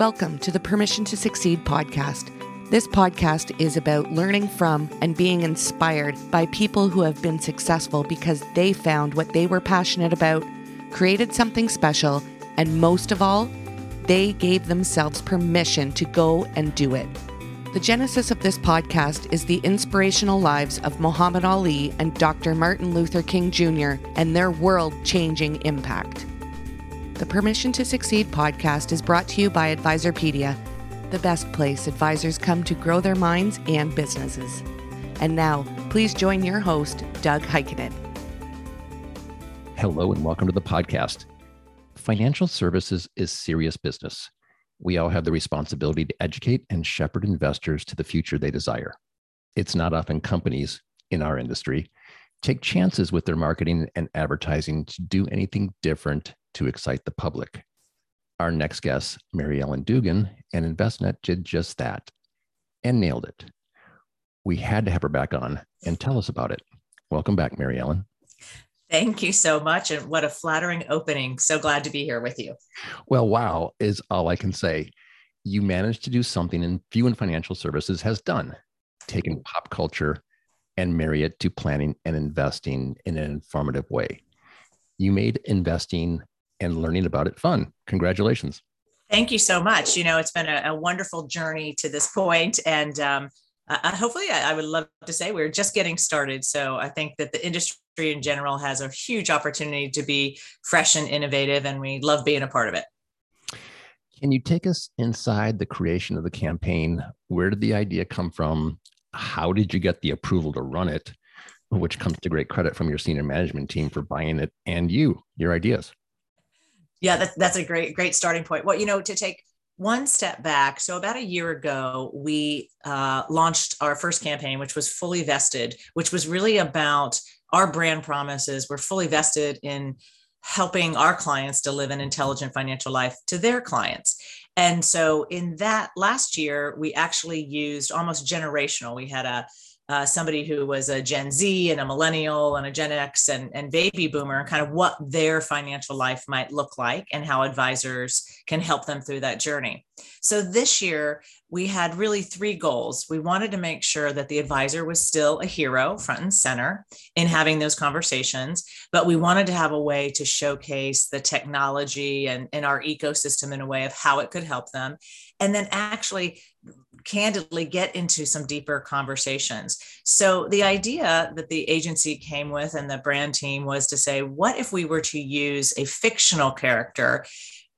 Welcome to the Permission to Succeed podcast. This podcast is about learning from and being inspired by people who have been successful because they found what they were passionate about, created something special, and most of all, they gave themselves permission to go and do it. The genesis of this podcast is the inspirational lives of Muhammad Ali and Dr. Martin Luther King Jr. and their world changing impact. The Permission to Succeed podcast is brought to you by Advisorpedia, the best place advisors come to grow their minds and businesses. And now, please join your host, Doug Heikkinen. Hello, and welcome to the podcast. Financial services is serious business. We all have the responsibility to educate and shepherd investors to the future they desire. It's not often companies in our industry take chances with their marketing and advertising to do anything different to excite the public. Our next guest, Mary Ellen Dugan, and Envestnet did just that and nailed it. We had to have her back on and tell us about it. Welcome back, Mary Ellen. Thank you so much. And what a flattering opening. So glad to be here with you. Well, wow is all I can say. You managed to do something and few in financial services has done, taken pop culture and marry it to planning and investing in an informative way. You made investing and learning about it fun. Congratulations. Thank you so much. You know, it's been a, a wonderful journey to this point, and um, uh, hopefully, I, I, would love to say we're just getting started. So I think that the industry in general has a huge opportunity to be fresh and innovative, and we love being a part of it. Can you take us inside the creation of the campaign? Where did the idea come from? How did you get the approval to run it? Which comes to great credit from your senior management team for buying it and you, your ideas. Yeah, that's that's a great great starting point. Well, you know, to take one step back. So about a year ago, we uh, launched our first campaign, which was fully vested, which was really about our brand promises. We're fully vested in helping our clients to live an intelligent financial life to their clients. And so in that last year, we actually used almost generational. We had a uh, somebody who was a Gen Z and a millennial and a Gen X and, and baby boomer, kind of what their financial life might look like and how advisors can help them through that journey. So this year, we had really three goals. We wanted to make sure that the advisor was still a hero front and center in having those conversations, but we wanted to have a way to showcase the technology and, and our ecosystem in a way of how it could help them. And then actually candidly get into some deeper conversations. So, the idea that the agency came with and the brand team was to say, what if we were to use a fictional character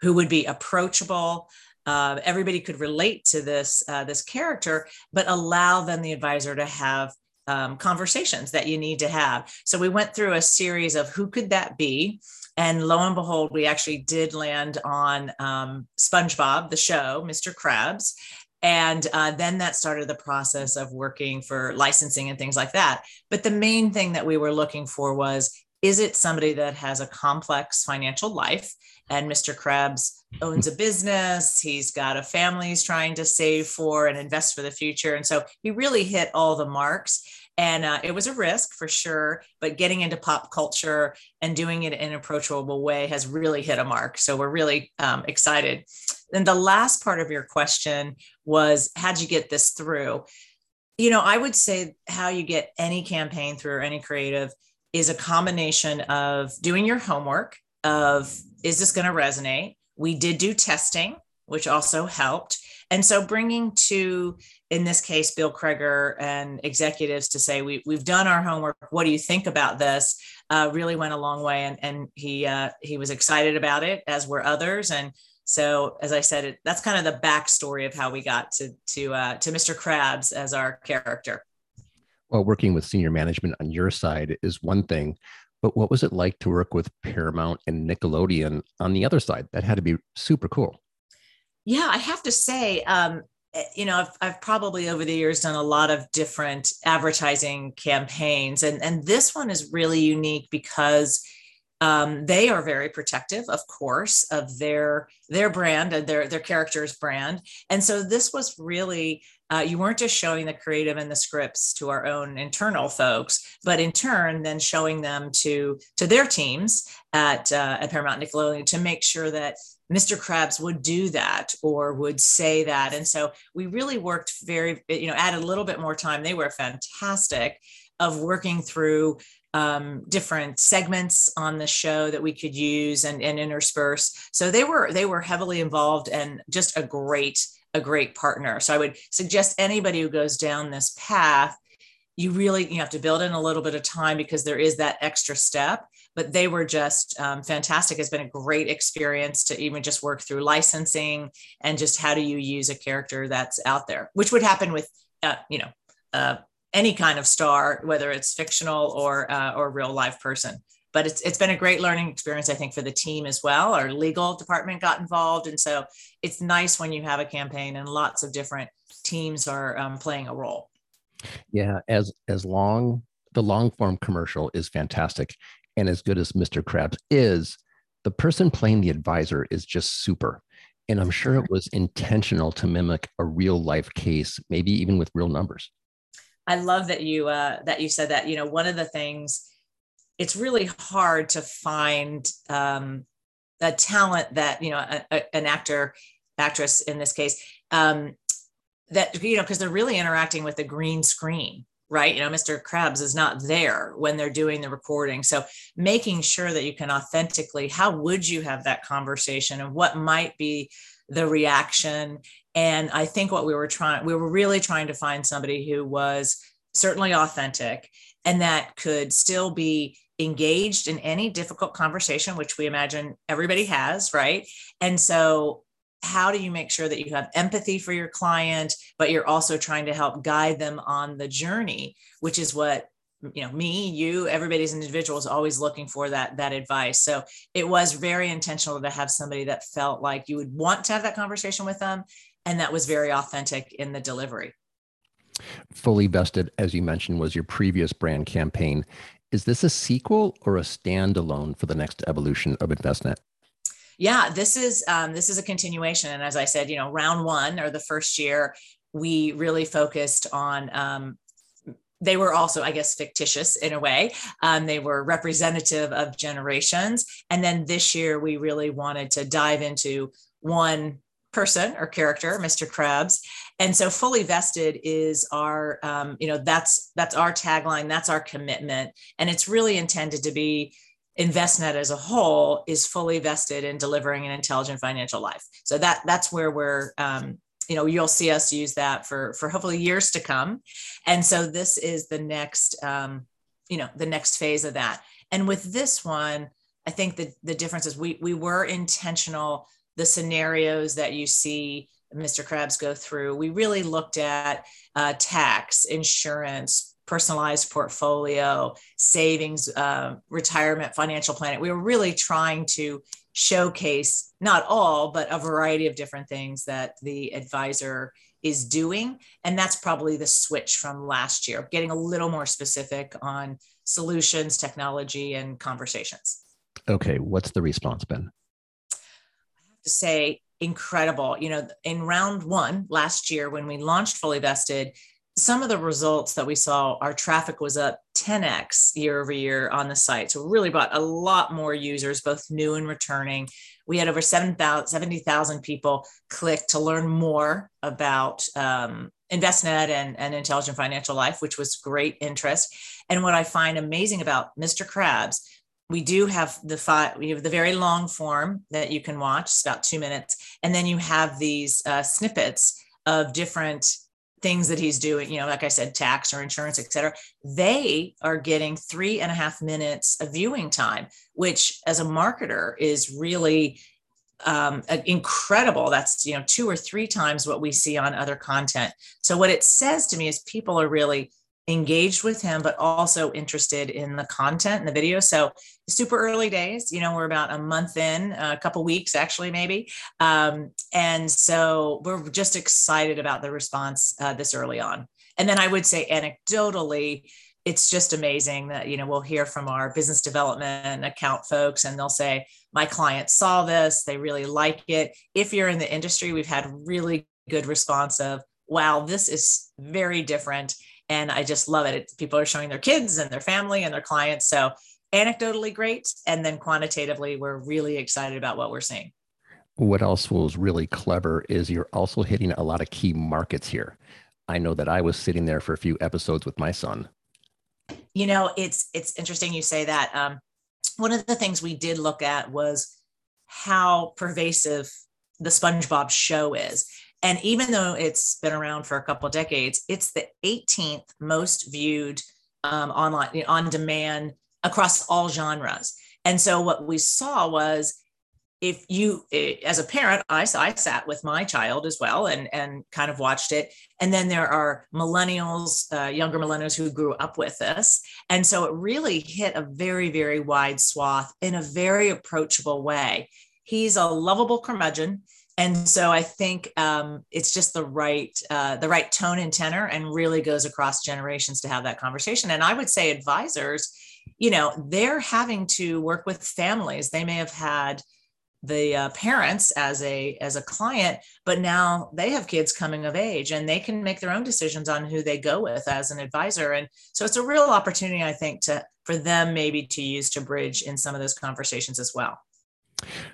who would be approachable? Uh, everybody could relate to this uh, this character, but allow then the advisor to have um, conversations that you need to have. So we went through a series of who could that be, and lo and behold, we actually did land on um, SpongeBob, the show, Mr. Krabs, and uh, then that started the process of working for licensing and things like that. But the main thing that we were looking for was is it somebody that has a complex financial life? And Mr. Krabs owns a business. He's got a family he's trying to save for and invest for the future. And so he really hit all the marks. And uh, it was a risk for sure, but getting into pop culture and doing it in an approachable way has really hit a mark. So we're really um, excited. And the last part of your question was how'd you get this through? You know, I would say how you get any campaign through or any creative is a combination of doing your homework of is this going to resonate? We did do testing, which also helped. And so bringing to, in this case, Bill Crager and executives to say, we, we've done our homework. What do you think about this? Uh, really went a long way. And, and he, uh, he was excited about it, as were others. And so, as I said, it, that's kind of the backstory of how we got to to uh, to Mr. Krabs as our character. Well, working with senior management on your side is one thing, but what was it like to work with Paramount and Nickelodeon on the other side? That had to be super cool. Yeah, I have to say, um, eh, you know, I've, I've probably over the years done a lot of different advertising campaigns, and and this one is really unique because um, they are very protective, of course, of their their brand and their their character's brand. And so this was really uh, you weren't just showing the creative and the scripts to our own internal folks, but in turn, then showing them to to their teams at uh, at Paramount Nickelodeon to make sure that Mr. Krabs would do that or would say that. And so we really worked very, you know, added a little bit more time. They were fantastic of working through um, different segments on the show that we could use and, and intersperse. So they were they were heavily involved and just a great a great partner. So I would suggest anybody who goes down this path, you really you have to build in a little bit of time because there is that extra step. But they were just um, fantastic. It's been a great experience to even just work through licensing and just how do you use a character that's out there, which would happen with uh, you know uh, any kind of star, whether it's fictional or uh, or real life person. But it's it's been a great learning experience i think for the team as well. Our legal department got involved. And so it's nice when you have a campaign and lots of different teams are um, playing a role. Yeah as as long the long form commercial is fantastic. And as good as mr krabs is the person playing the advisor is just super. And i'm sure it was intentional to mimic a real life case maybe even with real numbers i love that you uh, that you said that you know one of the things it's really hard to find um, a talent that you know a, a, an actor actress in this case um, that you know because they're really interacting with the green screen right? You know mr krabs is not there when they're doing the recording. So making sure that you can authentically how would you have that conversation and what might be the reaction and i think what we were trying we were really trying to find somebody who was certainly authentic and that could still be engaged in any difficult conversation, which we imagine everybody has, right? And so, how do you make sure that you have empathy for your client, but you're also trying to help guide them on the journey, which is what you know me you everybody's individual is always looking for that that advice so it was very intentional to have somebody that felt like you would want to have that conversation with them and that was very authentic in the delivery fully vested as you mentioned was your previous brand campaign is this a sequel or a standalone for the next evolution of Envestnet? Yeah, this is um, this is a continuation, and as I said, you know, round one or the first year, we really focused on. Um, they were also, I guess, fictitious in a way. Um, they were representative of generations, and then this year we really wanted to dive into one person or character, Mr. Krabs. And so fully vested is our, um, you know, that's that's our tagline, that's our commitment. And it's really intended to be Envestnet as a whole is fully vested in delivering an intelligent financial life. So that that's where we're um, you know you'll see us use that for for hopefully years to come and so this is the next um, you know the next phase of that and with this one i think the the difference is we we were intentional the scenarios that you see Mr. Krabs go through, we really looked at uh, tax, insurance, personalized portfolio, savings, uh, retirement, financial planning. We were really trying to showcase not all, but a variety of different things that the advisor is doing. And that's probably the switch from last year, getting a little more specific on solutions, technology, and conversations. Okay. What's the response been? Say incredible. You know, in round one last year, when we launched Fully Vested, some of the results that we saw, our traffic was up 10x year over year on the site. So really brought a lot more users, both new and returning. We had over 70,000 people click to learn more about um, Envestnet and, and Intelligent Financial Life, which was great interest. And what I find amazing about Mr. Krabs we do have the five we have the very long form that you can watch it's about two minutes. And then you have these uh, snippets of different things that he's doing you know like i said tax or insurance et cetera. They are getting three and a half minutes of viewing time which as a marketer is really um, incredible. That's you know two or three times what we see on other content. So what it says to me is people are really engaged with him, but also interested in the content and the video. So super early days, you know, we're about a month in, a couple weeks actually, maybe. Um, and so we're just excited about the response uh, this early on. And then I would say anecdotally, it's just amazing that you know we'll hear from our business development account folks and they'll say my client saw this they really like it if you're in the industry we've had really good response of wow, this is very different. And I just love it. it. People are showing their kids and their family and their clients. So anecdotally great. And then quantitatively, we're really excited about what we're seeing. What else was really clever is you're also hitting a lot of key markets here. I know that I was sitting there for a few episodes with my son. You know, it's it's interesting you say that. Um, one of the things we did look at was how pervasive the SpongeBob show is. And even though it's been around for a couple decades, it's the 18th most viewed um, online, on demand across all genres. And so what we saw was if you eh, as a parent I, I sat with my child as well and and kind of watched it. And then there are millennials uh, younger millennials who grew up with this and so it really hit a very very wide swath in a very approachable way. He's a lovable curmudgeon and so I think um, it's just the right uh, the right tone and tenor, and really goes across generations to have that conversation. And I would say advisors, you know, they're having to work with families. They may have had the uh, parents as a as a client but now they have kids coming of age and they can make their own decisions on who they go with as an advisor and so it's a real opportunity i think to for them maybe to use to bridge in some of those conversations as well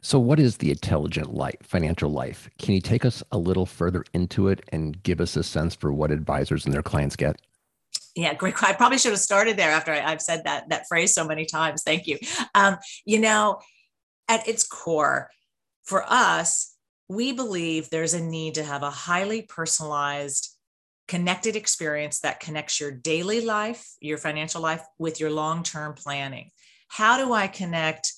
so, what is the intelligent life, financial life? Can you take us a little further into it and give us a sense for what advisors and their clients get? Yeah, great. I probably should have started there after I, have said that that phrase so many times. Thank you. Um, you know, at its core, for us, we believe there's a need to have a highly personalized, connected experience that connects your daily life, your financial life, with your long term planning. How do I connect?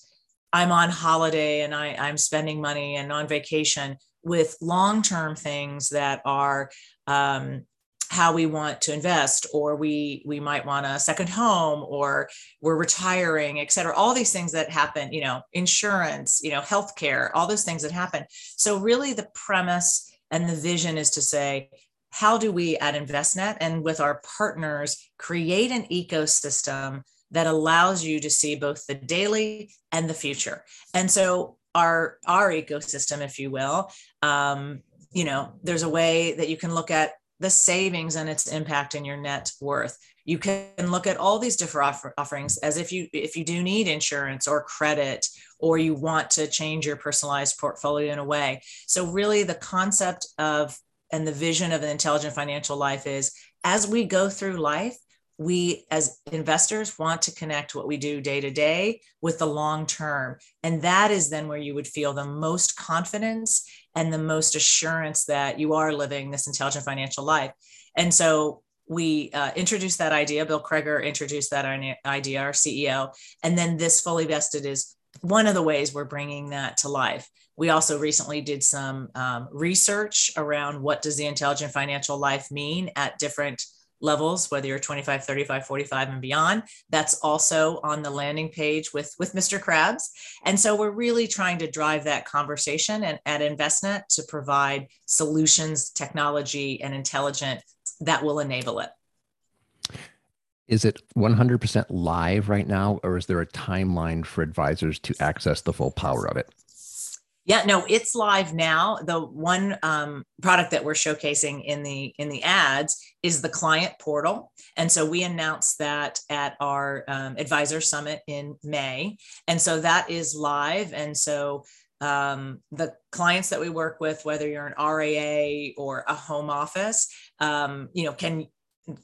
I'm on holiday and I, I'm spending money and on vacation with long term things that are um, how we want to invest or we we might want a second home or we're retiring et cetera. All these things that happen you know insurance you know healthcare all those things that happen. So really the premise and the vision is to say how do we at Envestnet and with our partners create an ecosystem that allows you to see both the daily and the future. And so our our ecosystem if you will um, you know there's a way that you can look at the savings and its impact in your net worth. You can look at all these different offer, offerings as if you if you do need insurance or credit or you want to change your personalized portfolio in a way. So really the concept of and the vision of an intelligent financial life is as we go through life we as investors want to connect what we do day to day with the long term. And that is then where you would feel the most confidence and the most assurance that you are living this intelligent financial life. And so we uh, introduced that idea. Bill crager introduced that idea our ceo and then this fully vested is one of the ways we're bringing that to life. We also recently did some um, research around what does the intelligent financial life mean at different levels, whether you're 25, 35, 45 and beyond. That's also on the landing page with, with Mr. Krabs. And so we're really trying to drive that conversation and at Envestnet to provide solutions, technology, and intelligent that will enable it. Is it 100% live right now, or is there a timeline for advisors to access the full power of it? Yeah, no, it's live now. The one um, product that we're showcasing in the in the ads is the client portal, and so we announced that at our um, advisor summit in May, and so that is live. And so um, the clients that we work with, whether you're an RIA or a home office, um, you know, can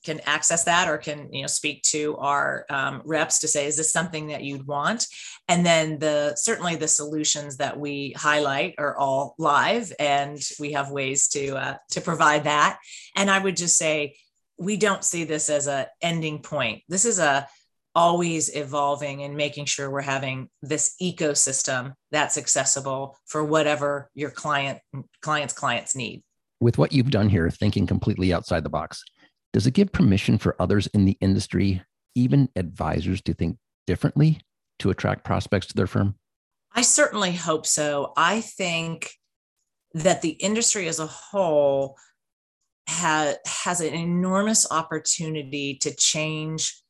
can access that or can you know speak to our um, reps to say is this something that you'd want? And then the certainly the solutions that we highlight are all live and we have ways to uh, to provide that. And i would just say we don't see this as a ending point. This is a always evolving and making sure we're having this ecosystem that's accessible for whatever your client clients clients need. With what you've done here thinking completely outside the box does it give permission for others in the industry, even advisors, to think differently to attract prospects to their firm? I certainly hope so. I think that the industry as a whole has an enormous opportunity to change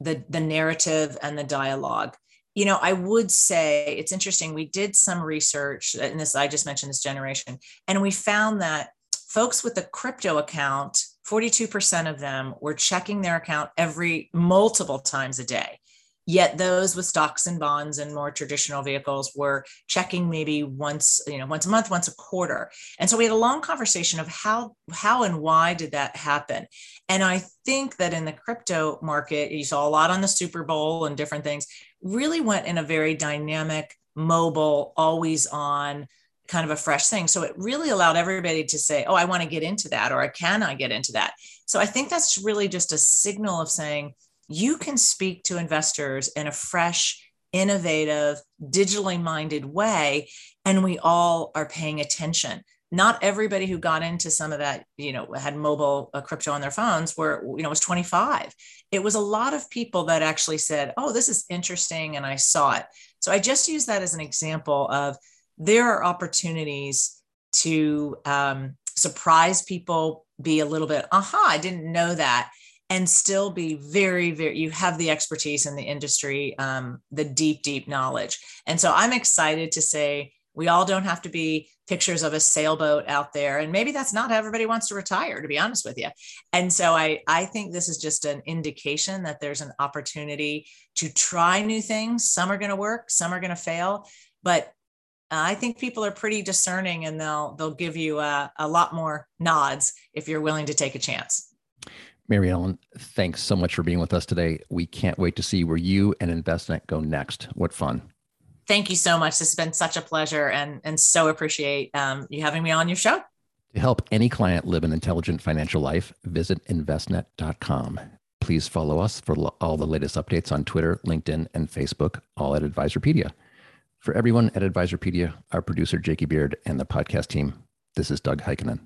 the the narrative and the dialogue. You know, I would say it's interesting. We did some research, and this I just mentioned this generation, and we found that folks with a crypto account, 42% of them were checking their account every multiple times a day. Yet those with stocks and bonds and more traditional vehicles were checking maybe once, you know, once a month, once a quarter. And so we had a long conversation of how how and why did that happen. And I think that in the crypto market, you saw a lot on the Super Bowl and different things, really went in a very dynamic, mobile, always on kind of a fresh thing. So it really allowed everybody to say, oh, I want to get into that, or can I get into that? So I think that's really just a signal of saying, you can speak to investors in a fresh, innovative, digitally minded way. And we all are paying attention. Not everybody who got into some of that, you know, had mobile uh, crypto on their phones were, you know, was 25. It was a lot of people that actually said, oh, this is interesting. And I saw it. So I just use that as an example of there are opportunities to um, surprise people, be a little bit, aha, I didn't know that and still be very very you have the expertise in the industry um, the deep deep knowledge. And so i'm excited to say we all don't have to be pictures of a sailboat out there and maybe that's not how everybody wants to retire to be honest with you and so i i think this is just an indication that there's an opportunity to try new things. Some are going to work some are going to fail but I think people are pretty discerning and they'll they'll give you a, a lot more nods if you're willing to take a chance. Mary Ellen, thanks so much for being with us today. We can't wait to see where you and Envestnet go next. What fun. Thank you so much. This has been such a pleasure and, and so appreciate um, you having me on your show. To help any client live an intelligent financial life, visit envestnet.com. Please follow us for all the latest updates on Twitter, LinkedIn, and Facebook, all at Advisorpedia. For everyone at Advisorpedia, our producer, Jakey Beard, and the podcast team, this is Doug Heikkinen.